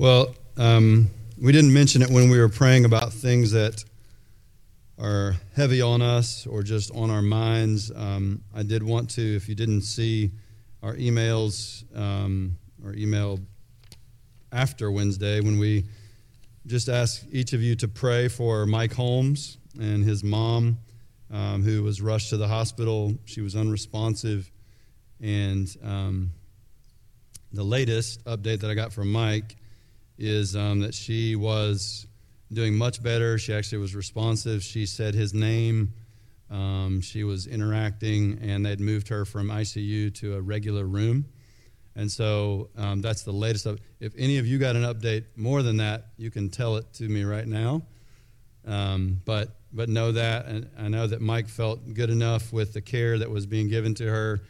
Well, um, we didn't mention it when we were praying about things that are heavy on us or just on our minds. Um, I did want to, if you didn't see our emails um, or email after Wednesday, when we just asked each of you to pray for Mike Holmes and his mom, um, who was rushed to the hospital. She was unresponsive. And um, the latest update that I got from Mike is um, that she was doing much better. She actually was responsive. She said his name. Um, she was interacting, and they'd moved her from ICU to a regular room. And so um, that's the latest. Up. If any of you got an update more than that, you can tell it to me right now. Um, but but know that, and I know that Mike felt good enough with the care that was being given to her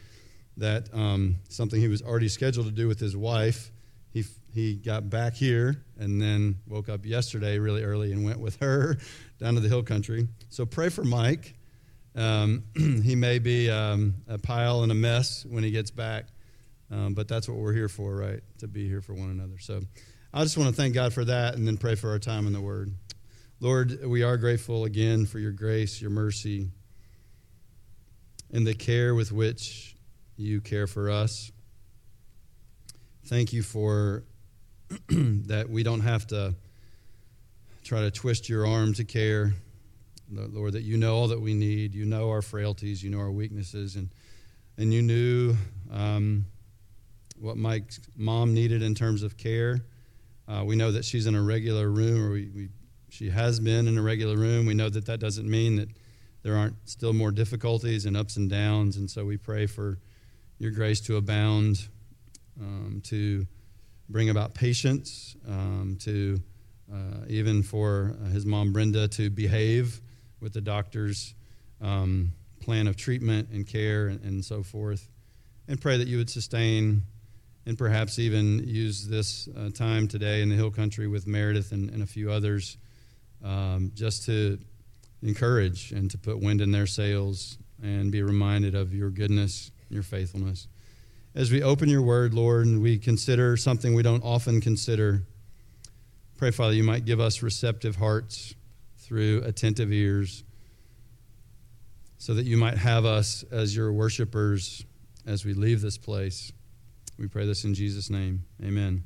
that um, something he was already scheduled to do with his wife he, got back here and then woke up yesterday really early and went with her down to the hill country. So pray for Mike. Um, he may be um, a pile and a mess when he gets back, um, but that's what we're here for, right? To be here for one another. So I just want to thank God for that and then pray for our time in the Word. Lord, we are grateful again for your grace, your mercy, and the care with which you care for us. Thank you for that we don't have to try to twist your arm to care. Lord, that you know all that we need. You know our frailties. You know our weaknesses. And, and you knew um, what Mike's mom needed in terms of care. Uh, we know that she's in a regular room, or we, we, she has been in a regular room. We know that that doesn't mean that there aren't still more difficulties and ups and downs. And so we pray for your grace to abound um, to bring about patience, um, to uh, even for uh, his mom Brenda to behave with the doctor's um, plan of treatment and care and, and, so forth. And pray that you would sustain and perhaps even use this uh, time today in the Hill Country with Meredith and, and a few others um, just to encourage and to put wind in their sails and be reminded of your goodness, your faithfulness as we open your word, Lord, and we consider something we don't often consider, pray, Father, you might give us receptive hearts through attentive ears so that you might have us as your worshipers as we leave this place. We pray this in Jesus' name. Amen.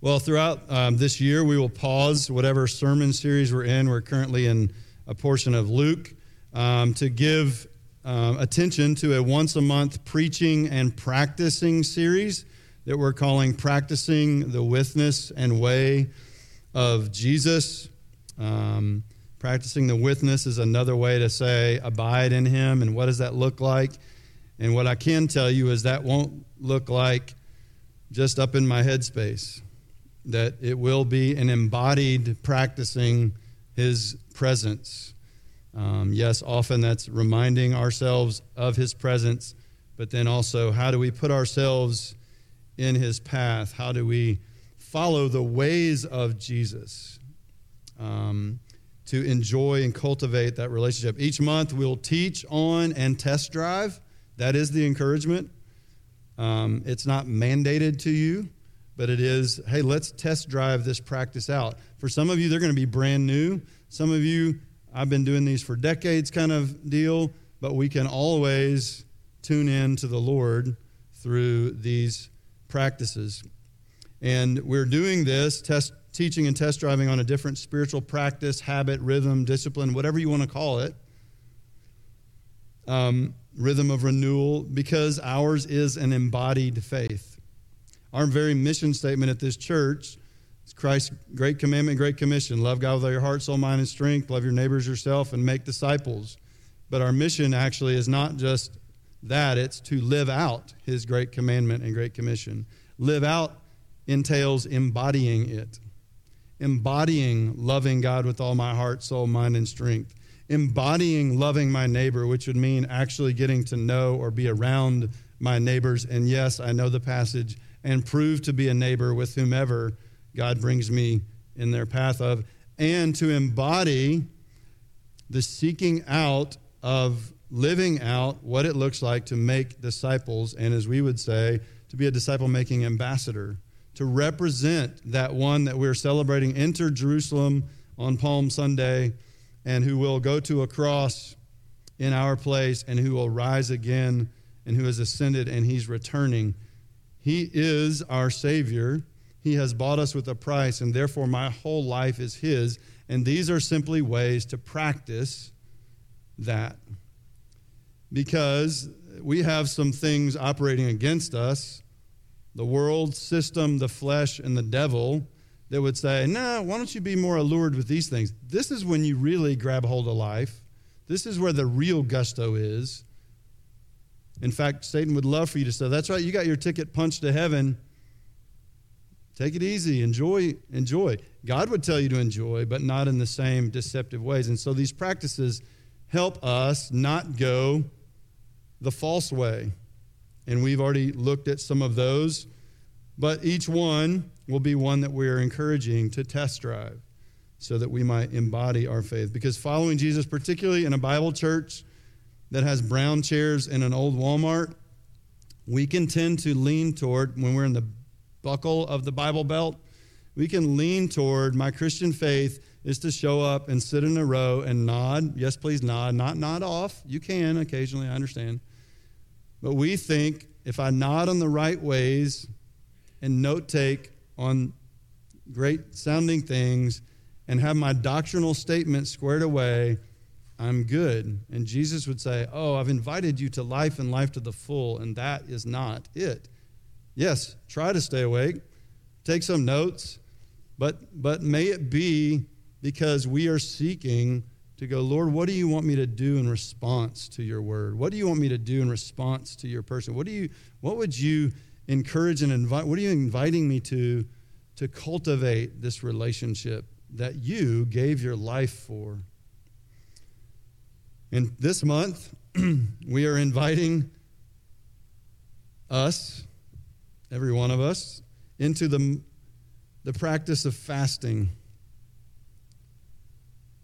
Well, throughout um, this year, we will pause whatever sermon series we're in. We're currently in a portion of Luke um, to give um, attention to a once a month preaching and practicing series that we're calling Practicing the Withness and Way of Jesus. Um, practicing the withness is another way to say abide in Him. And what does that look like? And what I can tell you is that won't look like just up in my headspace, that it will be an embodied practicing His presence um, yes, often that's reminding ourselves of his presence, but then also how do we put ourselves in his path? How do we follow the ways of Jesus um, to enjoy and cultivate that relationship? Each month we'll teach on and test drive. That is the encouragement. Um, it's not mandated to you, but it is, hey, let's test drive this practice out. For some of you, they're going to be brand new. Some of you, I've been doing these for decades kind of deal, but we can always tune in to the Lord through these practices. And we're doing this, test, teaching and test driving on a different spiritual practice, habit, rhythm, discipline, whatever you want to call it. Um, rhythm of renewal, because ours is an embodied faith. Our very mission statement at this church it's Christ's great commandment, great commission. Love God with all your heart, soul, mind, and strength. Love your neighbors yourself and make disciples. But our mission actually is not just that, it's to live out his great commandment and great commission. Live out entails embodying it, embodying loving God with all my heart, soul, mind, and strength, embodying loving my neighbor, which would mean actually getting to know or be around my neighbors. And yes, I know the passage, and prove to be a neighbor with whomever God brings me in their path of, and to embody the seeking out of living out what it looks like to make disciples, and as we would say, to be a disciple making ambassador, to represent that one that we're celebrating enter Jerusalem on Palm Sunday and who will go to a cross in our place and who will rise again and who has ascended and he's returning. He is our Savior. He has bought us with a price, and therefore my whole life is His. And these are simply ways to practice that. Because we have some things operating against us the world, system, the flesh, and the devil that would say, No, why don't you be more allured with these things? This is when you really grab hold of life. This is where the real gusto is. In fact, Satan would love for you to say, That's right, you got your ticket punched to heaven. Take it easy. Enjoy, enjoy. God would tell you to enjoy, but not in the same deceptive ways. And so these practices help us not go the false way. And we've already looked at some of those, but each one will be one that we're encouraging to test drive so that we might embody our faith. Because following Jesus, particularly in a Bible church that has brown chairs in an old Walmart, we can tend to lean toward, when we're in the buckle of the Bible belt, we can lean toward my Christian faith is to show up and sit in a row and nod. Yes, please nod. Not nod off. You can occasionally, I understand. But we think if I nod on the right ways and note take on great sounding things and have my doctrinal statement squared away, I'm good. And Jesus would say, Oh, I've invited you to life and life to the full, and that is not it. Yes, try to stay awake, take some notes, but, but may it be because we are seeking to go, Lord, what do you want me to do in response to your word? What do you want me to do in response to your person? What do you what would you encourage and invite what are you inviting me to to cultivate this relationship that you gave your life for? And this month, we are inviting us, every one of us, into the, the practice of fasting.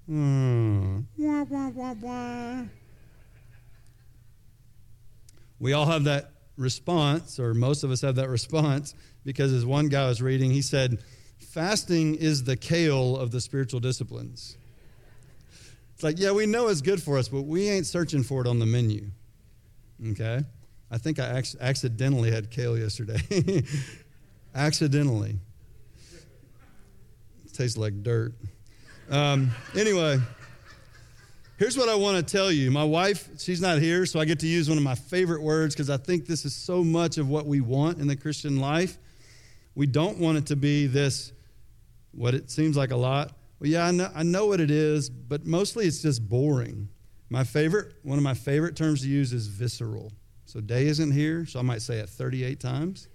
Hmm. Wah, wah, wah, we all have that response, or most of us have that response, because as one guy was reading, he said, Fasting is the kale of the spiritual disciplines. It's like, yeah, we know it's good for us, but we ain't searching for it on the menu. Okay? I think I ac- accidentally had kale yesterday. accidentally. It tastes like dirt. Um, anyway, here's what I want to tell you. My wife, she's not here, so I get to use one of my favorite words because I think this is so much of what we want in the Christian life. We don't want it to be this, what it seems like a lot. Well, yeah, I know, I know what it is, but mostly it's just boring. My favorite, one of my favorite terms to use is visceral. So Day isn't here, so I might say it 38 times.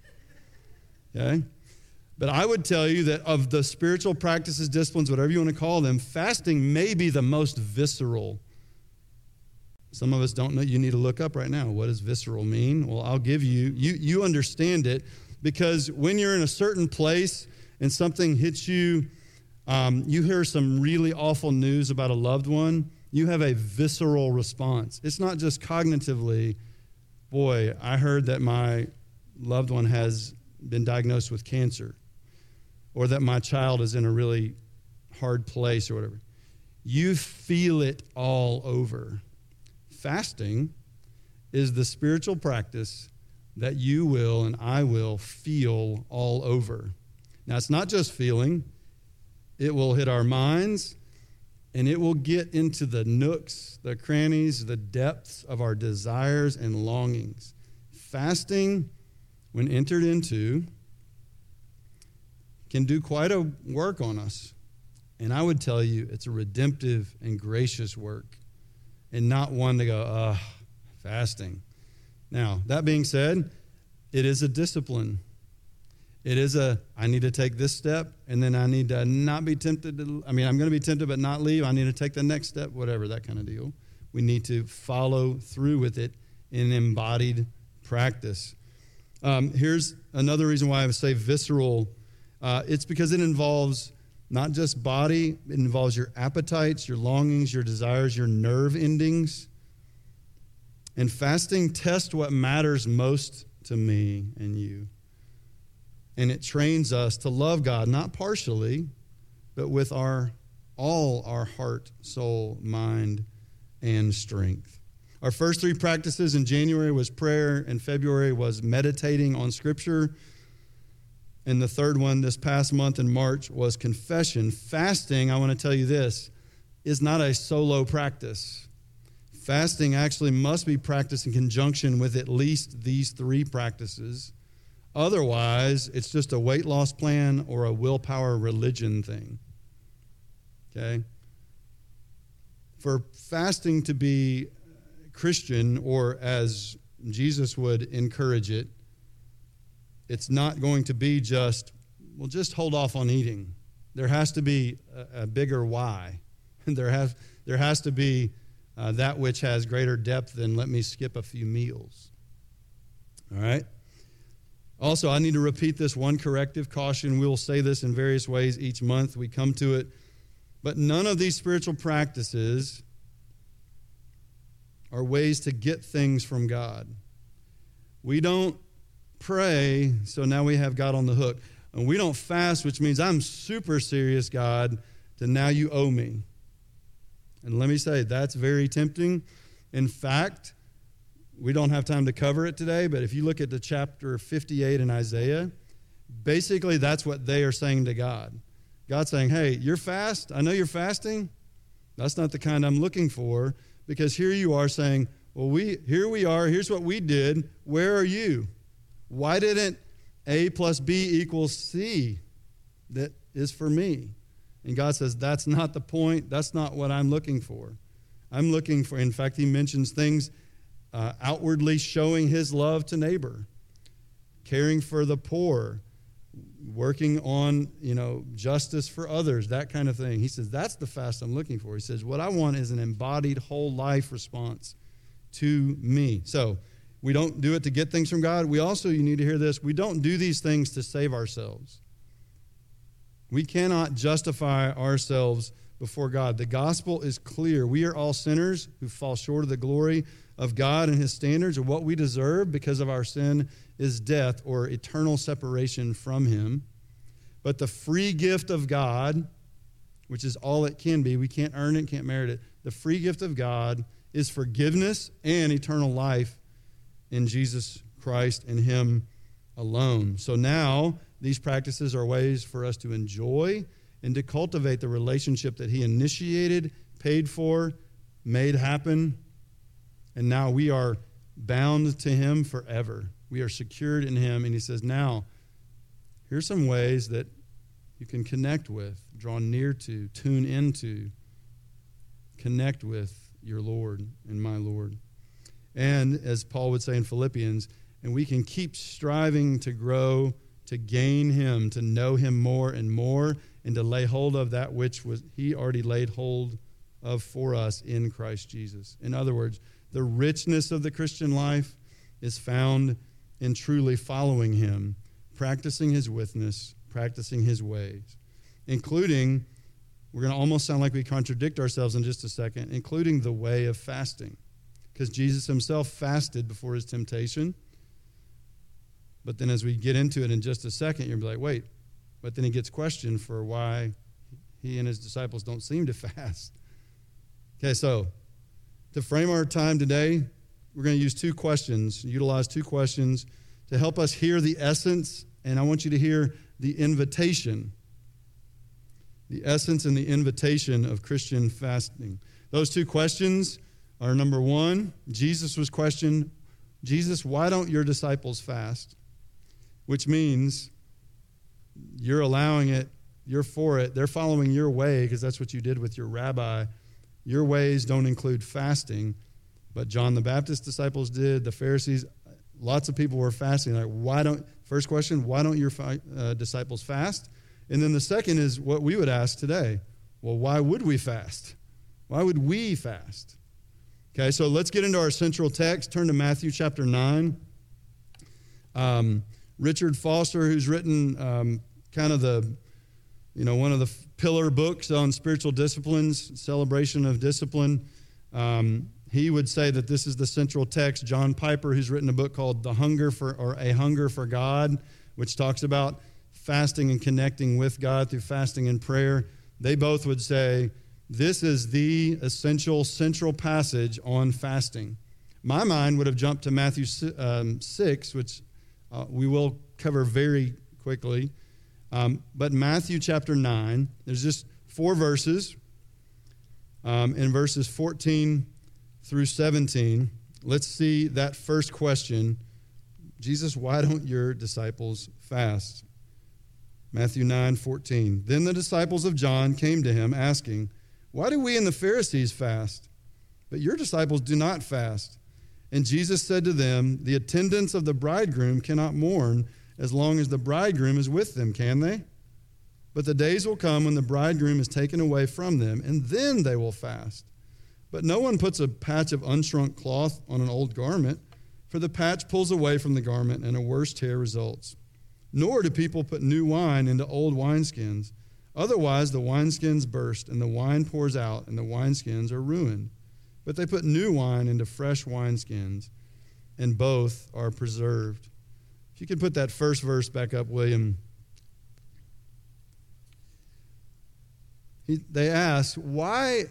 Okay? But I would tell you that of the spiritual practices, disciplines, whatever you want to call them, fasting may be the most visceral. Some of us don't know. You need to look up right now. What does visceral mean? Well, I'll give you, you, you understand it because when you're in a certain place and something hits you, um, you hear some really awful news about a loved one, you have a visceral response. It's not just cognitively, boy, I heard that my loved one has been diagnosed with cancer or that my child is in a really hard place or whatever. You feel it all over. Fasting is the spiritual practice that you will and I will feel all over. Now, it's not just feeling, it will hit our minds and it will get into the nooks, the crannies, the depths of our desires and longings. Fasting, when entered into, can do quite a work on us. And I would tell you it's a redemptive and gracious work and not one to go, ah, fasting. Now, that being said, it is a discipline. It is a, I need to take this step, and then I need to not be tempted to, I mean, I'm going to be tempted but not leave. I need to take the next step, whatever, that kind of deal. We need to follow through with it in embodied practice. Um, here's another reason why I would say visceral uh, it's because it involves not just body, it involves your appetites, your longings, your desires, your nerve endings. And fasting tests what matters most to me and you. And it trains us to love God, not partially, but with our all our heart, soul, mind, and strength. Our first three practices in January was prayer, and February was meditating on Scripture. And the third one this past month in March was confession. Fasting, I want to tell you this, is not a solo practice. Fasting actually must be practiced in conjunction with at least these three practices. Otherwise, it's just a weight loss plan or a willpower religion thing. Okay? For fasting to be Christian, or as Jesus would encourage it, it's not going to be just, well, just hold off on eating. There has to be a, a bigger why. there, has, there has to be uh, that which has greater depth than let me skip a few meals. All right? Also, I need to repeat this one corrective caution. We'll say this in various ways each month. We come to it. But none of these spiritual practices are ways to get things from God. We don't pray, so now we have God on the hook. And we don't fast, which means I'm super serious, God, to now you owe me. And let me say, that's very tempting. In fact, we don't have time to cover it today, but if you look at the chapter 58 in Isaiah, basically that's what they are saying to God. God's saying, Hey, you're fast. I know you're fasting. That's not the kind I'm looking for because here you are saying, Well, we, here we are. Here's what we did. Where are you? Why didn't A plus B equals C that is for me? And God says, That's not the point. That's not what I'm looking for. I'm looking for, in fact, He mentions things uh, outwardly showing His love to neighbor, caring for the poor, working on you know justice for others that kind of thing. He says that's the fast i'm looking for. He says what i want is an embodied whole life response to me. So we don't do it to get things from god. We also you need to hear this we don't do these things to save ourselves. We cannot justify ourselves before god. The gospel is clear. We are all sinners who fall short of the glory of god and his standards or what we deserve because of our sin is death or eternal separation from Him. But the free gift of God, which is all it can be, we can't earn it, can't merit it. The free gift of God is forgiveness and eternal life in Jesus Christ and Him alone. So now, these practices are ways for us to enjoy and to cultivate the relationship that He initiated, paid for, made happen, and now we are bound to Him forever. We are secured in Him. And He says, now, here's some ways that you can connect with, draw near to, tune into, connect with your Lord and my Lord. And as Paul would say in Philippians, and we can keep striving to grow, to gain Him, to know Him more and more, and to lay hold of that which was He already laid hold of for us in Christ Jesus. In other words, the richness of the Christian life is found in truly following him, practicing his withness, practicing his ways, including, we're going to almost sound like we contradict ourselves in just a second, including the way of fasting. Because Jesus himself fasted before his temptation. But then as we get into it in just a second, you'll be like, wait, but then he gets questioned for why he and his disciples don't seem to fast. Okay, so to frame our time today, we're going to use two questions, utilize two questions to help us hear the essence, and I want you to hear the invitation. The essence and the invitation of Christian fasting. Those two questions are number one, Jesus was questioned, Jesus, why don't your disciples fast? Which means you're allowing it, you're for it, they're following your way because that's what you did with your rabbi. Your ways don't include fasting. But John the Baptist disciples did, the Pharisees, lots of people were fasting. Like, why don't, first question, why don't your uh, disciples fast? And then the second is what we would ask today. Well, why would we fast? Why would we fast? Okay, so let's get into our central text. Turn to Matthew chapter 9. Um, Richard Foster, who's written um, kind of the, you know, one of the pillar books on spiritual disciplines, celebration of discipline. Um, he would say that this is the central text. John Piper, who's written a book called The Hunger for or A Hunger for God, which talks about fasting and connecting with God through fasting and prayer, they both would say this is the essential central passage on fasting. My mind would have jumped to Matthew um, 6, which uh, we will cover very quickly. Um, but Matthew chapter 9, there's just four verses. Um, in verses 14 through 17, let's see that first question Jesus, why don't your disciples fast? Matthew 9 14. Then the disciples of John came to him, asking, Why do we and the Pharisees fast, but your disciples do not fast? And Jesus said to them, The attendants of the bridegroom cannot mourn as long as the bridegroom is with them, can they? But the days will come when the bridegroom is taken away from them, and then they will fast. But no one puts a patch of unshrunk cloth on an old garment, for the patch pulls away from the garment, and a worse tear results. Nor do people put new wine into old wineskins. Otherwise, the wineskins burst, and the wine pours out, and the wineskins are ruined. But they put new wine into fresh wineskins, and both are preserved. If you can put that first verse back up, William. He, they ask, why,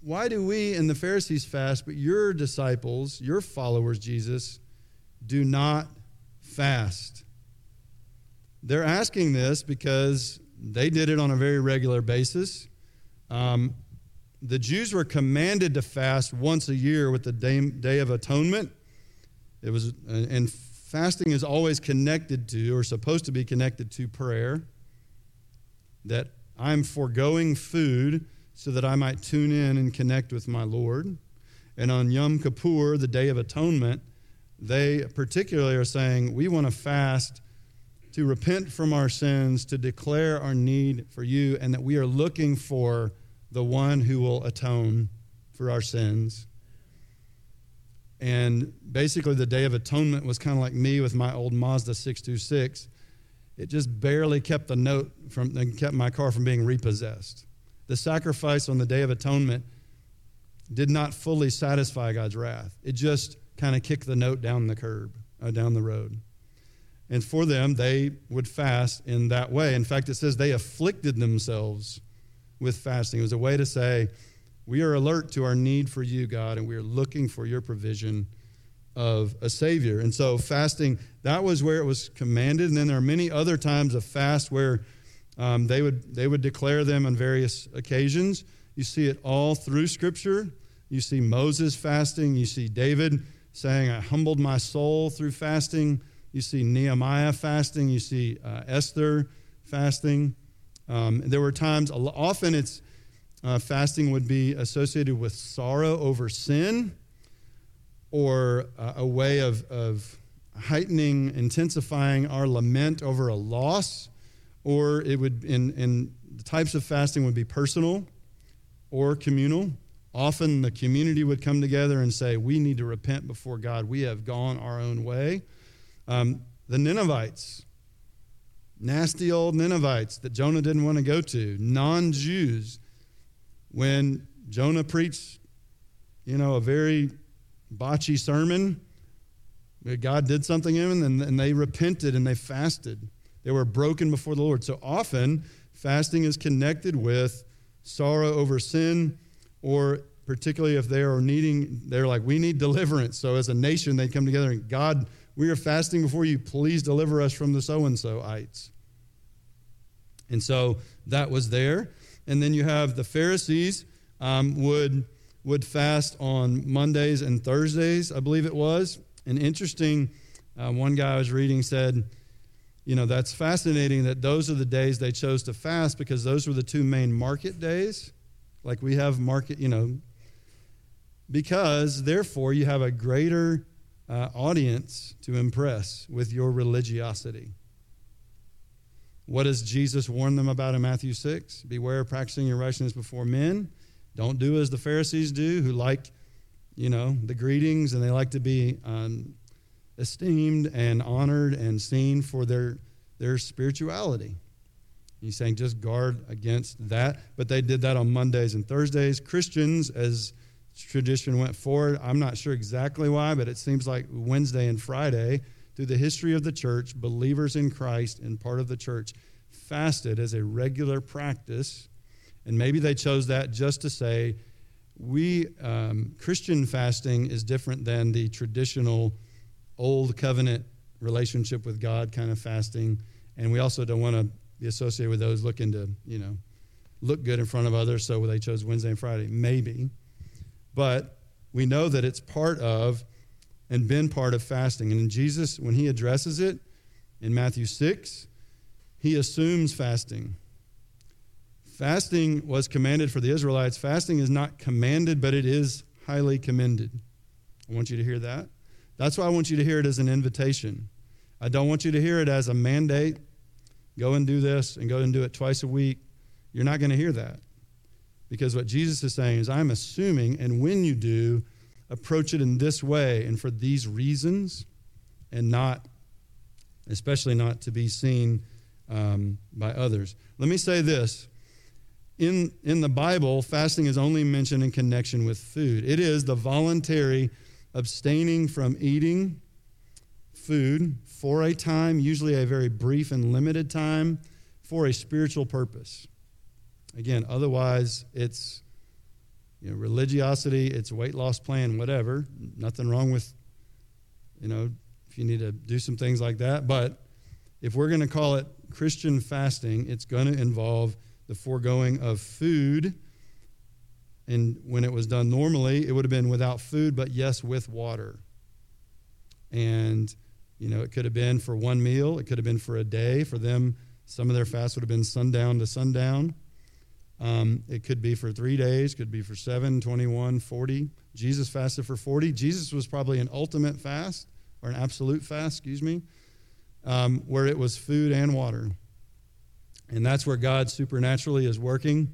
why do we and the Pharisees fast, but your disciples, your followers, Jesus, do not fast? They're asking this because they did it on a very regular basis. Um, the Jews were commanded to fast once a year with the day, day of atonement. It was, uh, and fasting is always connected to, or supposed to be connected to, prayer. That I'm foregoing food so that I might tune in and connect with my Lord. And on Yom Kippur, the Day of Atonement, they particularly are saying, We want to fast to repent from our sins, to declare our need for you, and that we are looking for the one who will atone for our sins. And basically, the Day of Atonement was kind of like me with my old Mazda 626. It just barely kept the note from, and kept my car from being repossessed. The sacrifice on the Day of Atonement did not fully satisfy God's wrath. It just kind of kicked the note down the curb, uh, down the road. And for them, they would fast in that way. In fact, it says they afflicted themselves with fasting. It was a way to say, we are alert to our need for you, God, and we are looking for your provision of a Savior. And so, fasting, that was where it was commanded. And then there are many other times of fast where um, they, would, they would declare them on various occasions. You see it all through Scripture. You see Moses fasting. You see David saying, I humbled my soul through fasting. You see Nehemiah fasting. You see uh, Esther fasting. Um, there were times, often it's uh, fasting would be associated with sorrow over sin or uh, a way of, of heightening, intensifying our lament over a loss, or it would, in, in the types of fasting would be personal or communal. Often the community would come together and say, We need to repent before God. We have gone our own way. Um, the Ninevites, nasty old Ninevites that Jonah didn't want to go to, non Jews. When Jonah preached, you know, a very botchy sermon, God did something in them and, and they repented and they fasted. They were broken before the Lord. So often, fasting is connected with sorrow over sin, or particularly if they are needing, they're like, we need deliverance. So as a nation, they come together and God, we are fasting before you. Please deliver us from the so and so ites. And so that was there. And then you have the Pharisees um, would, would fast on Mondays and Thursdays, I believe it was. And interesting, uh, one guy I was reading said, you know, that's fascinating that those are the days they chose to fast because those were the two main market days. Like we have market, you know, because therefore you have a greater uh, audience to impress with your religiosity. What does Jesus warn them about in Matthew 6? Beware of practicing your righteousness before men. Don't do as the Pharisees do, who like, you know, the greetings and they like to be um, esteemed and honored and seen for their, their spirituality. He's saying just guard against that. But they did that on Mondays and Thursdays. Christians, as tradition went forward, I'm not sure exactly why, but it seems like Wednesday and Friday through the history of the church, believers in Christ and part of the church fasted as a regular practice. And maybe they chose that just to say, we, um, Christian fasting is different than the traditional old covenant relationship with God kind of fasting. And we also don't want to be associated with those looking to, you know, look good in front of others. So they chose Wednesday and Friday. Maybe. But we know that it's part of and been part of fasting. And Jesus, when he addresses it in Matthew 6, he assumes fasting. Fasting was commanded for the Israelites. Fasting is not commanded, but it is highly commended. I want you to hear that. That's why I want you to hear it as an invitation. I don't want you to hear it as a mandate. Go and do this and go and do it twice a week. You're not going to hear that. Because what Jesus is saying is, I'm assuming, and when you do, approach it in this way and for these reasons, and not, especially not to be seen um, by others. Let me say this. In, in the Bible, fasting is only mentioned in connection with food. It is the voluntary abstaining from eating food for a time, usually a very brief and limited time, for a spiritual purpose. Again, otherwise, it's you know, religiosity, it's a weight loss plan, whatever. Nothing wrong with, you know, if you need to do some things like that. But if we're going to call it Christian fasting, it's going to involve the foregoing of food. And when it was done normally, it would have been without food, but yes, with water. And, you know, it could have been for one meal, it could have been for a day. For them, some of their fast would have been sundown to sundown. Um, it could be for three days, could be for seven, 21, 40. Jesus fasted for 40. Jesus was probably an ultimate fast, or an absolute fast, excuse me, um, where it was food and water. And that's where God supernaturally is working.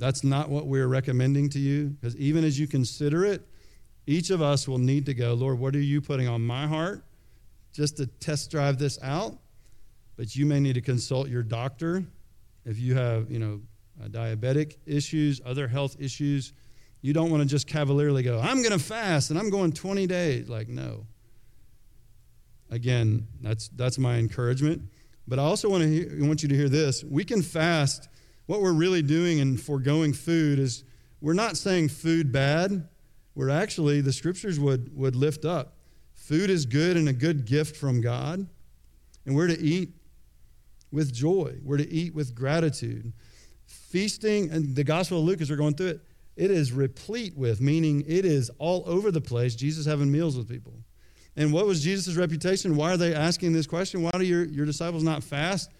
That's not what we're recommending to you, because even as you consider it, each of us will need to go, Lord, what are you putting on my heart just to test drive this out? But you may need to consult your doctor if you have, you know, uh, diabetic issues, other health issues. You don't want to just cavalierly go, I'm going to fast and I'm going 20 days. Like, no. Again, that's, that's my encouragement. But I also want, to hear, want you to hear this. We can fast. What we're really doing in foregoing food is we're not saying food bad. We're actually, the scriptures would, would lift up. Food is good and a good gift from God. And we're to eat with joy, we're to eat with gratitude feasting, and the Gospel of Luke, as we're going through it, it is replete with, meaning it is all over the place, Jesus having meals with people. And what was Jesus' reputation? Why are they asking this question? Why do your, your disciples not fast?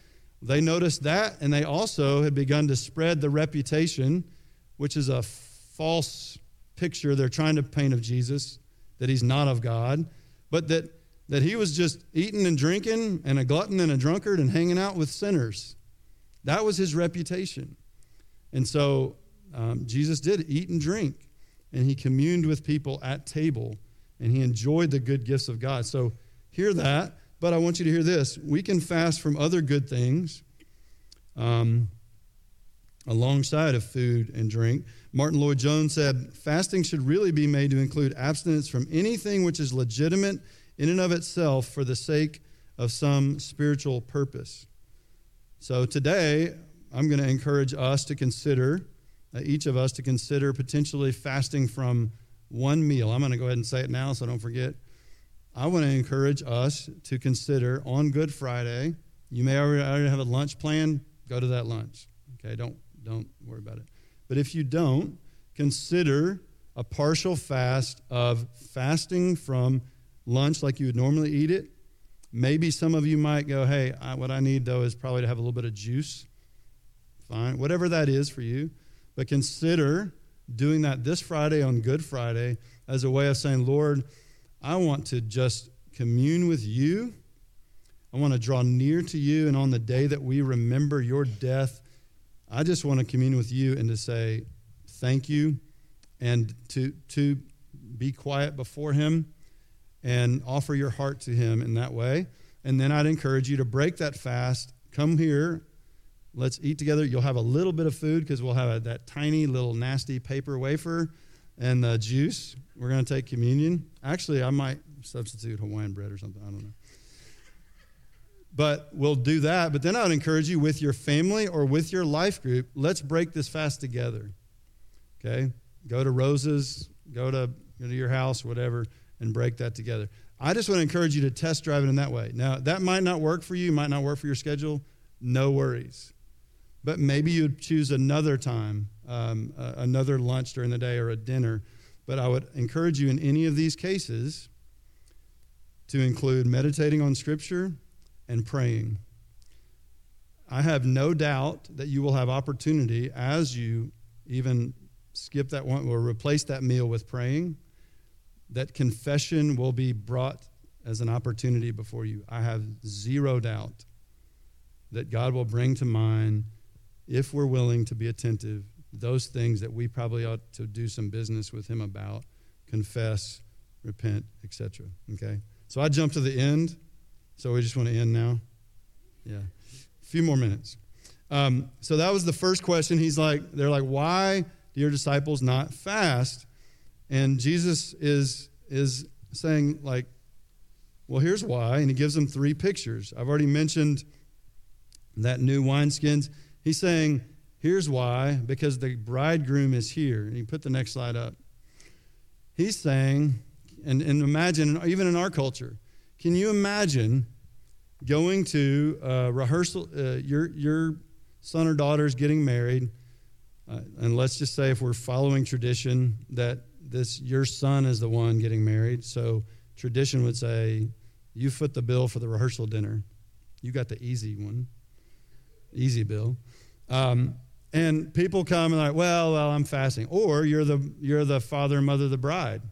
They noticed that, and they also had begun to spread the reputation, which is a false picture they're trying to paint of Jesus, that he's not of God, but that, that he was just eating and drinking and a glutton and a drunkard and hanging out with sinners. That was his reputation. And so um, Jesus did eat and drink, and he communed with people at table, and he enjoyed the good gifts of God. So hear that, but I want you to hear this. We can fast from other good things um, alongside of food and drink. Martyn Lloyd-Jones said, fasting should really be made to include abstinence from anything which is legitimate in and of itself for the sake of some spiritual purpose. So today, I'm going to encourage us to consider, uh, each of us to consider potentially fasting from one meal. I'm going to go ahead and say it now so I don't forget. I want to encourage us to consider on Good Friday. You may already have a lunch plan. Go to that lunch. Okay, don't don't worry about it. But if you don't, consider a partial fast of fasting from lunch like you would normally eat it. Maybe some of you might go, "Hey, I, what I need though is probably to have a little bit of juice." Fine, whatever that is for you. But consider doing that this Friday on Good Friday as a way of saying, Lord, I want to just commune with you. I want to draw near to you. And on the day that we remember your death, I just want to commune with you and to say thank you and to, to be quiet before him and offer your heart to him in that way. And then I'd encourage you to break that fast, come here Let's eat together. You'll have a little bit of food because we'll have a, that tiny little nasty paper wafer and the juice. We're going to take communion. Actually, I might substitute Hawaiian bread or something. I don't know. But we'll do that. But then I would encourage you with your family or with your life group, let's break this fast together. Okay? Go to Rose's, go to, go to your house, whatever, and break that together. I just want to encourage you to test drive it in that way. Now, that might not work for you, might not work for your schedule. No worries. But maybe you'd choose another time, um, uh, another lunch during the day or a dinner. But I would encourage you in any of these cases to include meditating on Scripture and praying. I have no doubt that you will have opportunity as you even skip that one or replace that meal with praying, that confession will be brought as an opportunity before you. I have zero doubt that God will bring to mind, if we're willing to be attentive, those things that we probably ought to do some business with Him about, confess, repent, etc. Okay? So I jump to the end. So we just want to end now? Yeah. A few more minutes. Um, so that was the first question. He's like, they're like, why do your disciples not fast? And Jesus is is saying, like, well, here's why. And he gives them three pictures. I've already mentioned that new wineskins. He's saying, here's why, because the bridegroom is here. And he put the next slide up. He's saying, and, and imagine, even in our culture, can you imagine going to rehearsal? Uh, your, your son or daughter is getting married, uh, and let's just say if we're following tradition that this your son is the one getting married. So tradition would say you foot the bill for the rehearsal dinner. You got the easy one, easy bill. Um, and people come and like, well, well, I'm fasting. Or you're the you're the father and mother of the bride.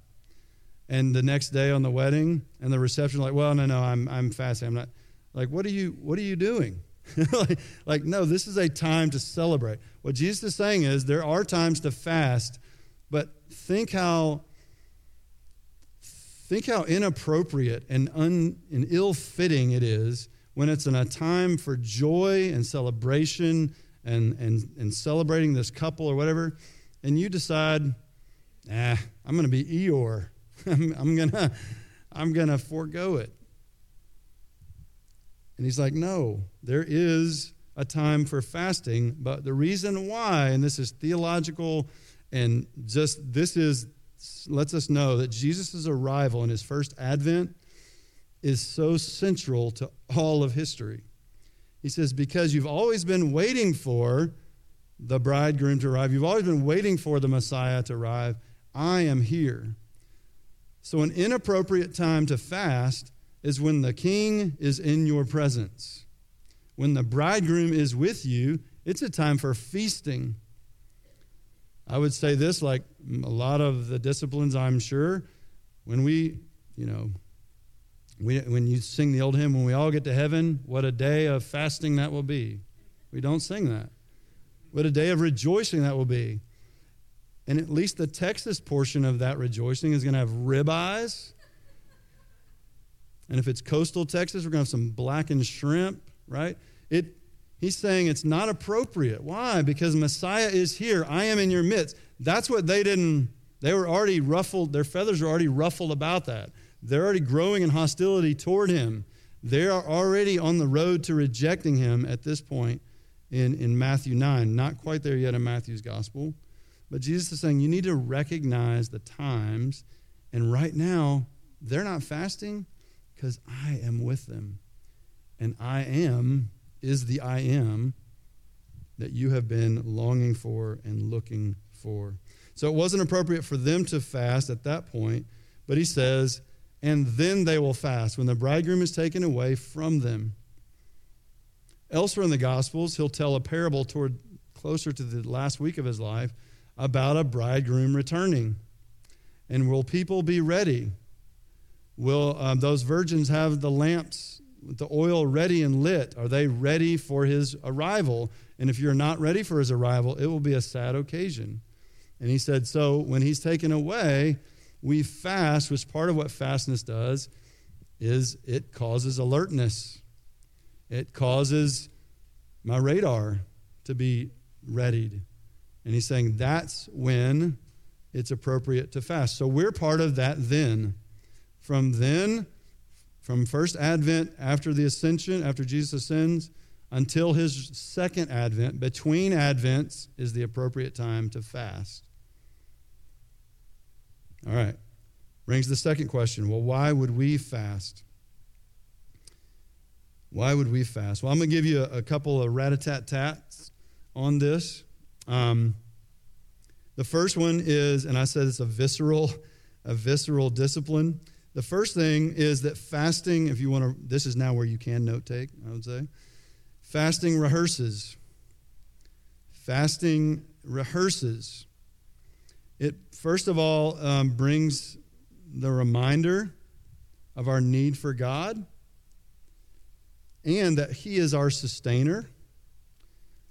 And the next day on the wedding and the reception like well no no i'm, I'm fasting. I'm not like what are you what are you doing? Like, like no this is a time to celebrate. What jesus is saying is there are times to fast but think how think how inappropriate and, un, and ill-fitting it is when it's in a time for joy and celebration and, and, and celebrating this couple or whatever and you decide ah i'm going to be eeyore I'm, I'm gonna I'm gonna forego it. And he's like, no, there is a time for fasting, but the reason why, and this is theological, and just this is lets us know that Jesus' arrival in his first advent is so central to all of history. He says, because you've always been waiting for the bridegroom to arrive, you've always been waiting for the Messiah to arrive. I am here. So, an inappropriate time to fast is when the king is in your presence. When the bridegroom is with you, it's a time for feasting. I would say this like a lot of the disciplines, I'm sure, when we, you know, we, when you sing the old hymn, when we all get to heaven, what a day of fasting that will be. We don't sing that. What a day of rejoicing that will be. And at least the Texas portion of that rejoicing is going to have ribeyes. And if it's coastal Texas, we're going to have some blackened shrimp, right? It, he's saying it's not appropriate. Why? Because Messiah is here. I am in your midst. That's what they didn't, they were already ruffled, their feathers were already ruffled about that. They're already growing in hostility toward him. They are already on the road to rejecting him at this point in, in Matthew 9. Not quite there yet in Matthew's gospel. But Jesus is saying you need to recognize the times. And right now, they're not fasting because I am with them. And I am is the I am that you have been longing for and looking for. So it wasn't appropriate for them to fast at that point, but he says, and then they will fast when the bridegroom is taken away from them. Elsewhere in the Gospels, he'll tell a parable toward closer to the last week of his life about a bridegroom returning. And will people be ready? Will um, those virgins have the lamps, the oil ready and lit? Are they ready for his arrival? And if you're not ready for his arrival, it will be a sad occasion. And he said, So when he's taken away, we fast, which part of what fastness does is it causes alertness. It causes my radar to be readied. And he's saying that's when it's appropriate to fast. So we're part of that then. from then, from first advent after the ascension, after Jesus ascends, until his second advent, between advents is the appropriate time to fast. All right. Brings the second question. Well, why would we fast? Why would we fast? Well, I'm going to give you a, a couple of rat a tat tats on this. Um, the first one is, and I said it's a visceral, a visceral discipline. The first thing is that fasting, if you want to, this is now where you can note take, I would say. Fasting rehearses. Fasting rehearses. It, first of all, um, brings the reminder of our need for God and that He is our sustainer.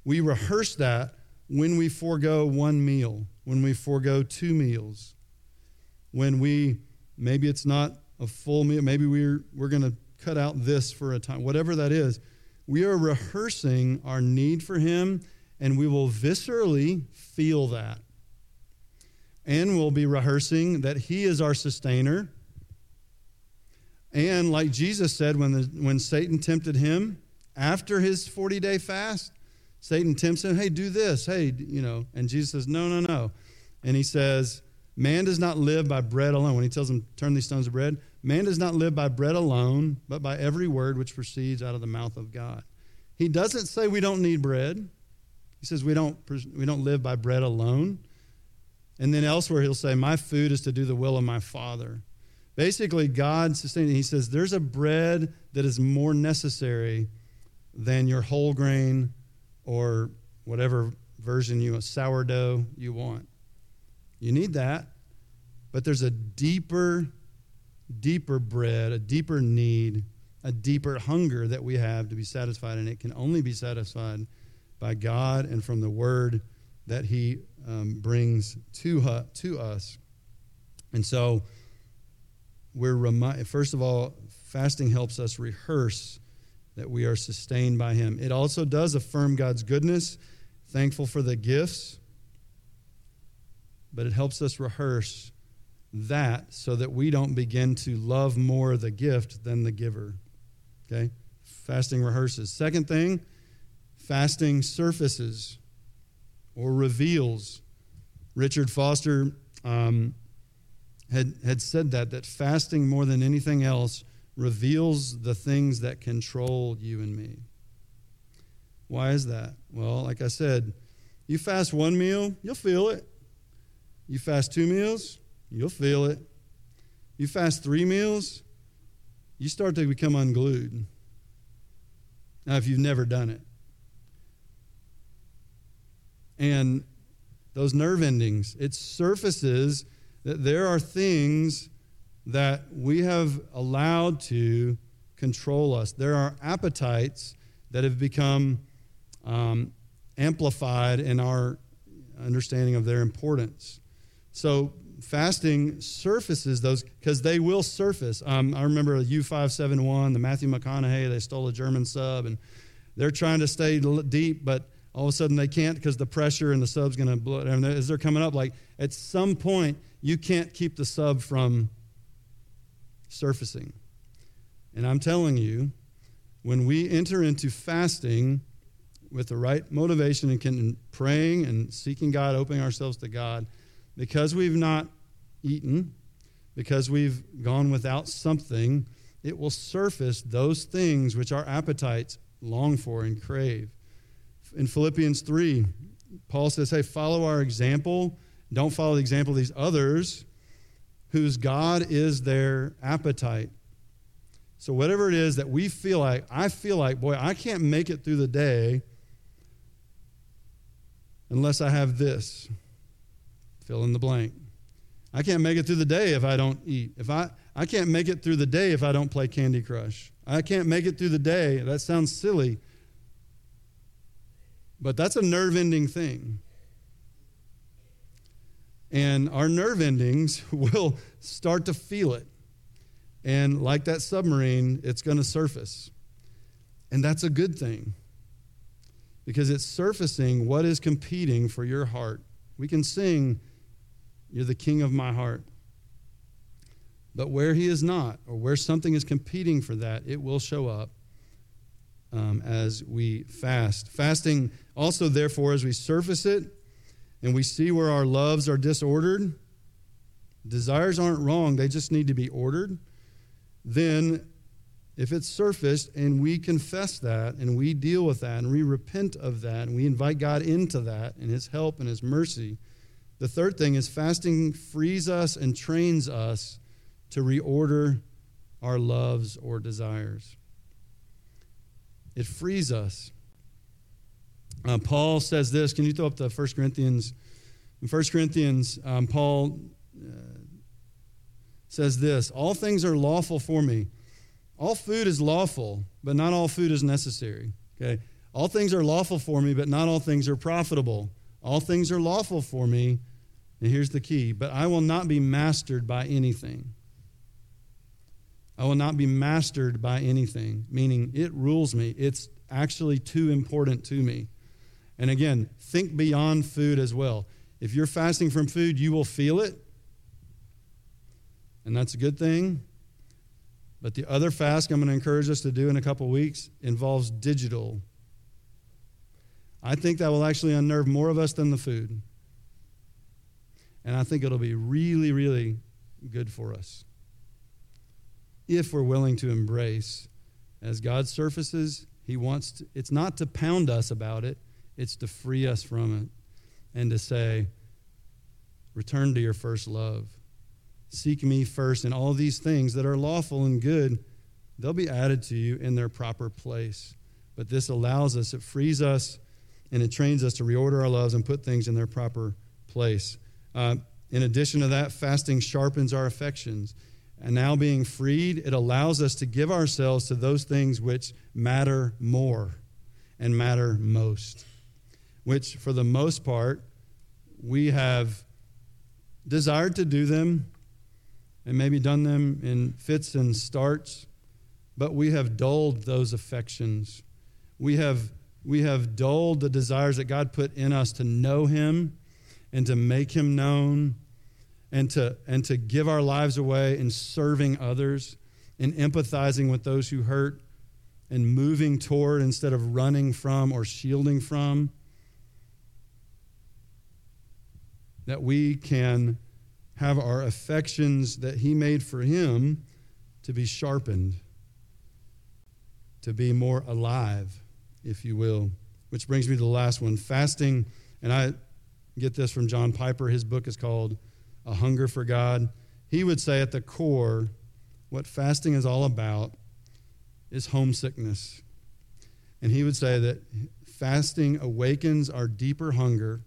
We rehearse that when we forego one meal, when we forego two meals, when we, maybe it's not a full meal, maybe we're, we're going to cut out this for a time, whatever that is. We are rehearsing our need for Him, and we will viscerally feel that. And we'll be rehearsing that He is our sustainer. And like Jesus said when, the, when Satan tempted him after his 40 day fast, Satan tempts him, hey, do this, hey, you know. And Jesus says, no, no, no. And he says, man does not live by bread alone. When he tells him, turn these stones to bread, man does not live by bread alone, but by every word which proceeds out of the mouth of God. He doesn't say we don't need bread. He says we don't, we don't live by bread alone. And then elsewhere, he'll say, My food is to do the will of my Father. Basically, God sustains. He says, There's a bread that is more necessary than your whole grain or whatever version you want, sourdough you want. You need that, but there's a deeper, deeper bread, a deeper need, a deeper hunger that we have to be satisfied, and it can only be satisfied by God and from the Word that He um, brings to, to us. And so, we're first of all, fasting helps us rehearse that we are sustained by Him. It also does affirm God's goodness, thankful for the gifts, but it helps us rehearse that so that we don't begin to love more the gift than the giver. Okay? Fasting rehearses. Second thing, fasting surfaces or reveals. Richard Foster um, had, had said that, that fasting more than anything else reveals the things that control you and me. Why is that? Well, like I said, you fast one meal, you'll feel it. You fast two meals, you'll feel it. You fast three meals, you start to become unglued. Now, if you've never done it, and those nerve endings, it surfaces that there are things that we have allowed to control us. There are appetites that have become um, amplified in our understanding of their importance. So, fasting surfaces those because they will surface. Um, I remember U571, the Matthew McConaughey, they stole a German sub, and they're trying to stay deep, but all of a sudden they can't because the pressure and the sub's going to blow. And as they're coming up, like at some point, you can't keep the sub from surfacing. And I'm telling you, when we enter into fasting with the right motivation and can, praying and seeking God, opening ourselves to God, because we've not eaten, because we've gone without something, it will surface those things which our appetites long for and crave in Philippians 3, Paul says, Hey, follow our example. Don't follow the example of these others whose God is their appetite. So, whatever it is that we feel like, I feel like, boy, I can't make it through the day unless I have this. Fill in the blank. I can't make it through the day if I don't eat. If I, I can't make it through the day if I don't play Candy Crush. I can't make it through the day. That sounds silly. But that's a nerve ending thing. And our nerve endings will start to feel it. And like that submarine, it's going to surface. And that's a good thing because it's surfacing what is competing for your heart. We can sing, You're the king of my heart. But where he is not, or where something is competing for that, it will show up um, as we fast. Fasting also, therefore, as we surface it and we see where our loves are disordered, desires aren't wrong, they just need to be ordered. Then, if it's surfaced and we confess that and we deal with that and we repent of that and we invite God into that and His help and His mercy, the third thing is fasting frees us and trains us to reorder our loves or desires. It frees us. Uh, Paul says this. Can you throw up the 1 Corinthians? In 1 Corinthians, um, Paul uh, says this All things are lawful for me. All food is lawful, but not all food is necessary. Okay? All things are lawful for me, but not all things are profitable. All things are lawful for me, and here's the key, but I will not be mastered by anything. I will not be mastered by anything, meaning it rules me. It's actually too important to me. And again, think beyond food as well. If you're fasting from food, you will feel it. And that's a good thing. But the other fast I'm going to encourage us to do in a couple weeks involves digital. I think that will actually unnerve more of us than the food. And I think it'll be really, really good for us if we're willing to embrace. As God surfaces, He wants to, it's not to pound us about it, it's to free us from it and to say, Return to your first love. Seek me first, and all these things that are lawful and good, they'll be added to you in their proper place. But this allows us, it frees us, and it trains us to reorder our loves and put things in their proper place. Uh, in addition to that, fasting sharpens our affections. And now being freed, it allows us to give ourselves to those things which matter more and matter most, which for the most part, we have desired to do them and maybe done them in fits and starts, but we have dulled those affections. We have, we have dulled the desires that God put in us to know Him and to make Him known and to, and to give our lives away in serving others and empathizing with those who hurt and moving toward instead of running from or shielding from. That we can have our affections that He made for Him to be sharpened, to be more alive, if you will. Which brings me to the last one fasting. And I get this from John Piper. His book is called a hunger for God. He would say at the core, what fasting is all about is homesickness. And he would say that fasting awakens our deeper hunger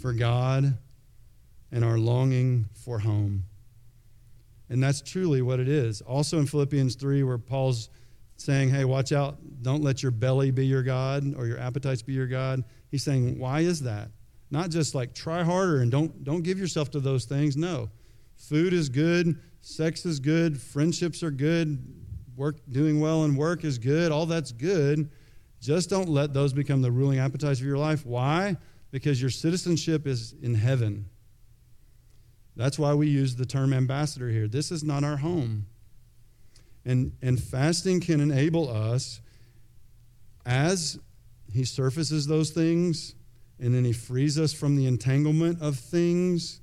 for God and our longing for home. And that's truly what it is. Also in Philippians 3, where Paul's saying, hey, watch out, don't let your belly be your God or your appetites be your God. He's saying, why is that? Not just like try harder and don't, don't give yourself to those things. No. Food is good, sex is good, friendships are good, work doing well in work is good, all that's good. Just don't let those become the ruling appetites of your life. Why? Because your citizenship is in heaven. That's why we use the term ambassador here. This is not our home. And, and fasting can enable us, as he surfaces those things, and then he frees us from the entanglement of things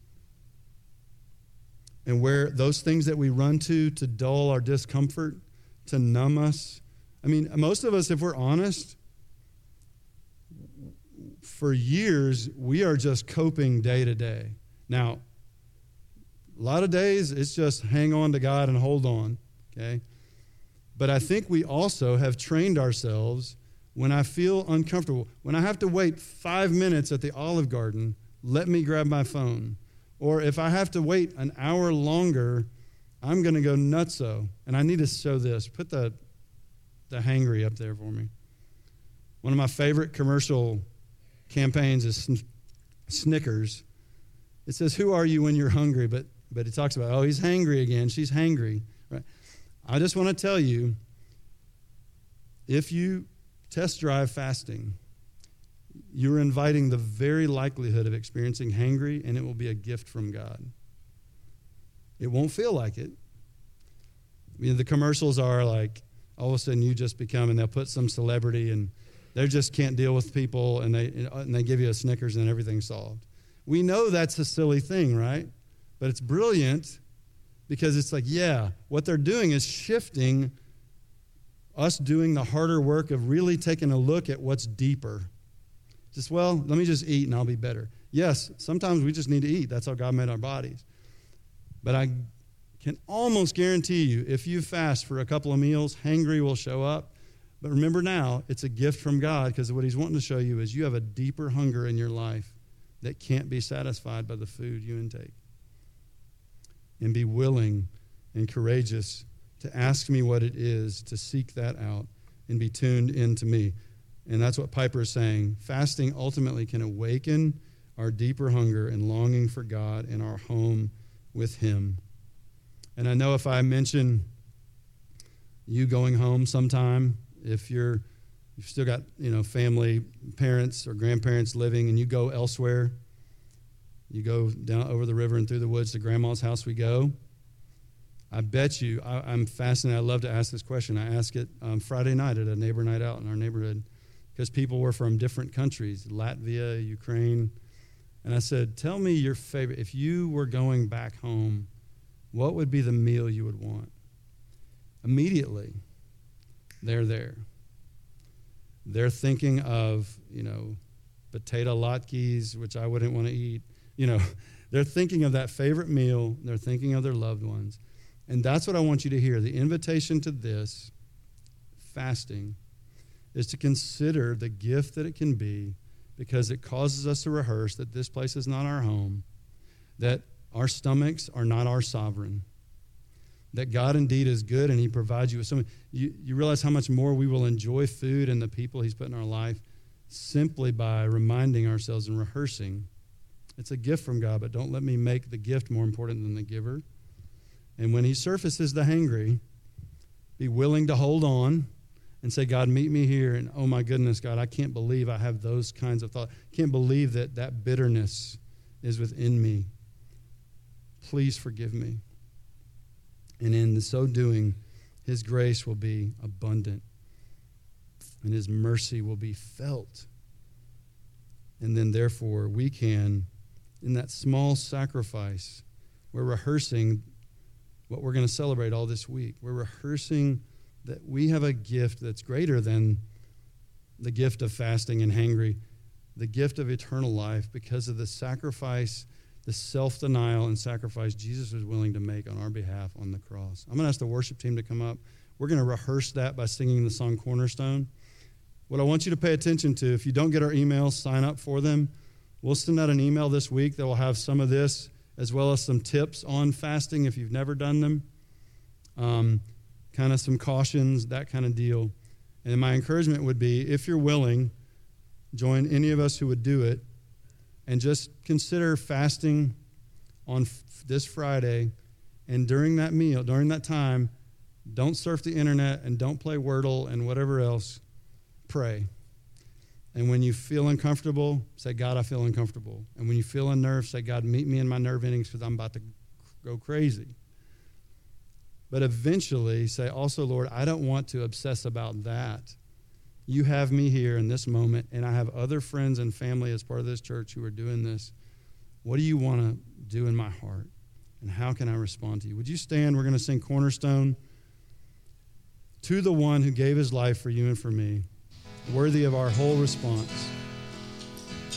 and where those things that we run to to dull our discomfort, to numb us. I mean, most of us, if we're honest, for years, we are just coping day to day. Now, a lot of days, it's just hang on to God and hold on, okay? But I think we also have trained ourselves when I feel uncomfortable, when I have to wait five minutes at the Olive Garden, let me grab my phone. Or if I have to wait an hour longer, I'm going to go nutso. And I need to show this. Put the, the hangry up there for me. One of my favorite commercial campaigns is Snickers. It says, Who are you when you're hungry? But, but it talks about, oh, he's hangry again. She's hangry. Right? I just want to tell you if you Test drive fasting. You're inviting the very likelihood of experiencing hangry, and it will be a gift from God. It won't feel like it, I mean, the commercials are like all of a sudden you just become, and they'll put some celebrity and they just can't deal with people, and they, and they give you a Snickers and everything's solved. We know that's a silly thing, right? But it's brilliant because it's like, yeah, what they're doing is shifting us doing the harder work of really taking a look at what's deeper. Just, well, let me just eat and I'll be better. Yes, sometimes we just need to eat. That's how God made our bodies. But I can almost guarantee you, if you fast for a couple of meals, hangry will show up. But remember now, it's a gift from God because what He's wanting to show you is you have a deeper hunger in your life that can't be satisfied by the food you intake. And be willing and courageous to ask me what it is, to seek that out, and be tuned into me. And that's what Piper is saying. Fasting ultimately can awaken our deeper hunger and longing for God and our home with Him. And I know if I mention you going home sometime, if you're you've still got you know family, parents or grandparents living, and you go elsewhere, you go down over the river and through the woods to grandma's house. We go. I bet you I, am fascinated. I love to ask this question. I ask it um, Friday night at a neighbor night out in our neighborhood because people were from different countries, Latvia, Ukraine. And I said, Tell me your favorite. If you were going back home, what would be the meal you would want? Immediately, they're there. They're thinking of, you know, potato latkes, which I wouldn't want to eat. You know, they're thinking of that favorite meal. They're thinking of their loved ones. And that's what I want you to hear. The invitation to this fasting is to consider the gift that it can be because it causes us to rehearse that this place is not our home, that our stomachs are not our sovereign, that God indeed is good and He provides you with something. You, you realize how much more we will enjoy food and the people He's put in our life simply by reminding ourselves and rehearsing. It's a gift from God, but don't let me make the gift more important than the giver. And when He surfaces the hangry, be willing to hold on and say, God, meet me here. And oh my goodness, God, I can't believe I have those kinds of thoughts. Can't believe that that bitterness is within me. Please forgive me. And in so doing, His grace will be abundant and His mercy will be felt. And then, therefore, we can, in that small sacrifice, we're rehearsing what we're going to celebrate all this week. We're rehearsing that we have a gift that's greater than the gift of fasting and hangry, the gift of eternal life because of the sacrifice, the self denial and sacrifice Jesus was willing to make on our behalf on the cross. I'm going to ask the worship team to come up. We're going to rehearse that by singing the song Cornerstone. What I want you to pay attention to, if you don't get our emails, sign up for them. We'll send out an email this week that will have some of this as well as some tips on fasting if you've never done them. Um, kind of some cautions, that kind of deal. And my encouragement would be if you're willing, join any of us who would do it and just consider fasting on f- this Friday. And during that meal, during that time, don't surf the internet and don't play Wordle and whatever else. Pray. And when you feel uncomfortable, say, God, I feel uncomfortable. And when you feel unnerved, say, God, meet me in my nerve endings because I'm about to go crazy. But eventually say, also, Lord, I don't want to obsess about that. You have me here in this moment, and I have other friends and family as part of this church who are doing this. What do you want to do in my heart? And how can I respond to you? Would you stand? We're going to sing Cornerstone to the one who gave his life for you and for me, worthy of our whole response.